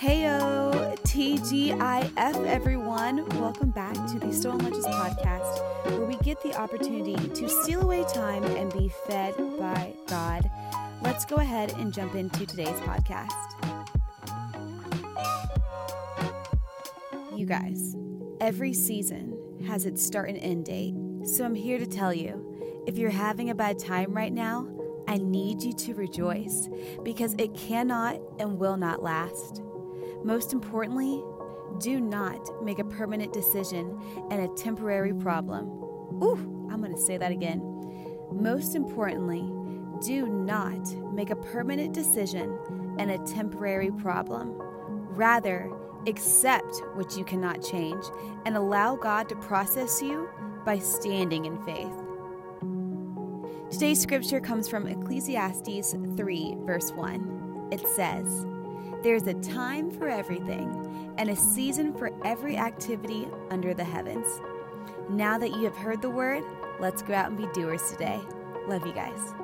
Heyo, TGIF, everyone. Welcome back to the Stolen Lunches podcast, where we get the opportunity to steal away time and be fed by God. Let's go ahead and jump into today's podcast. You guys, every season has its start and end date, so I'm here to tell you if you're having a bad time right now, I need you to rejoice because it cannot and will not last. Most importantly, do not make a permanent decision and a temporary problem. Ooh, I'm going to say that again. Most importantly, do not make a permanent decision and a temporary problem. Rather, accept what you cannot change and allow God to process you by standing in faith. Today's scripture comes from Ecclesiastes 3, verse 1. It says, there's a time for everything and a season for every activity under the heavens. Now that you have heard the word, let's go out and be doers today. Love you guys.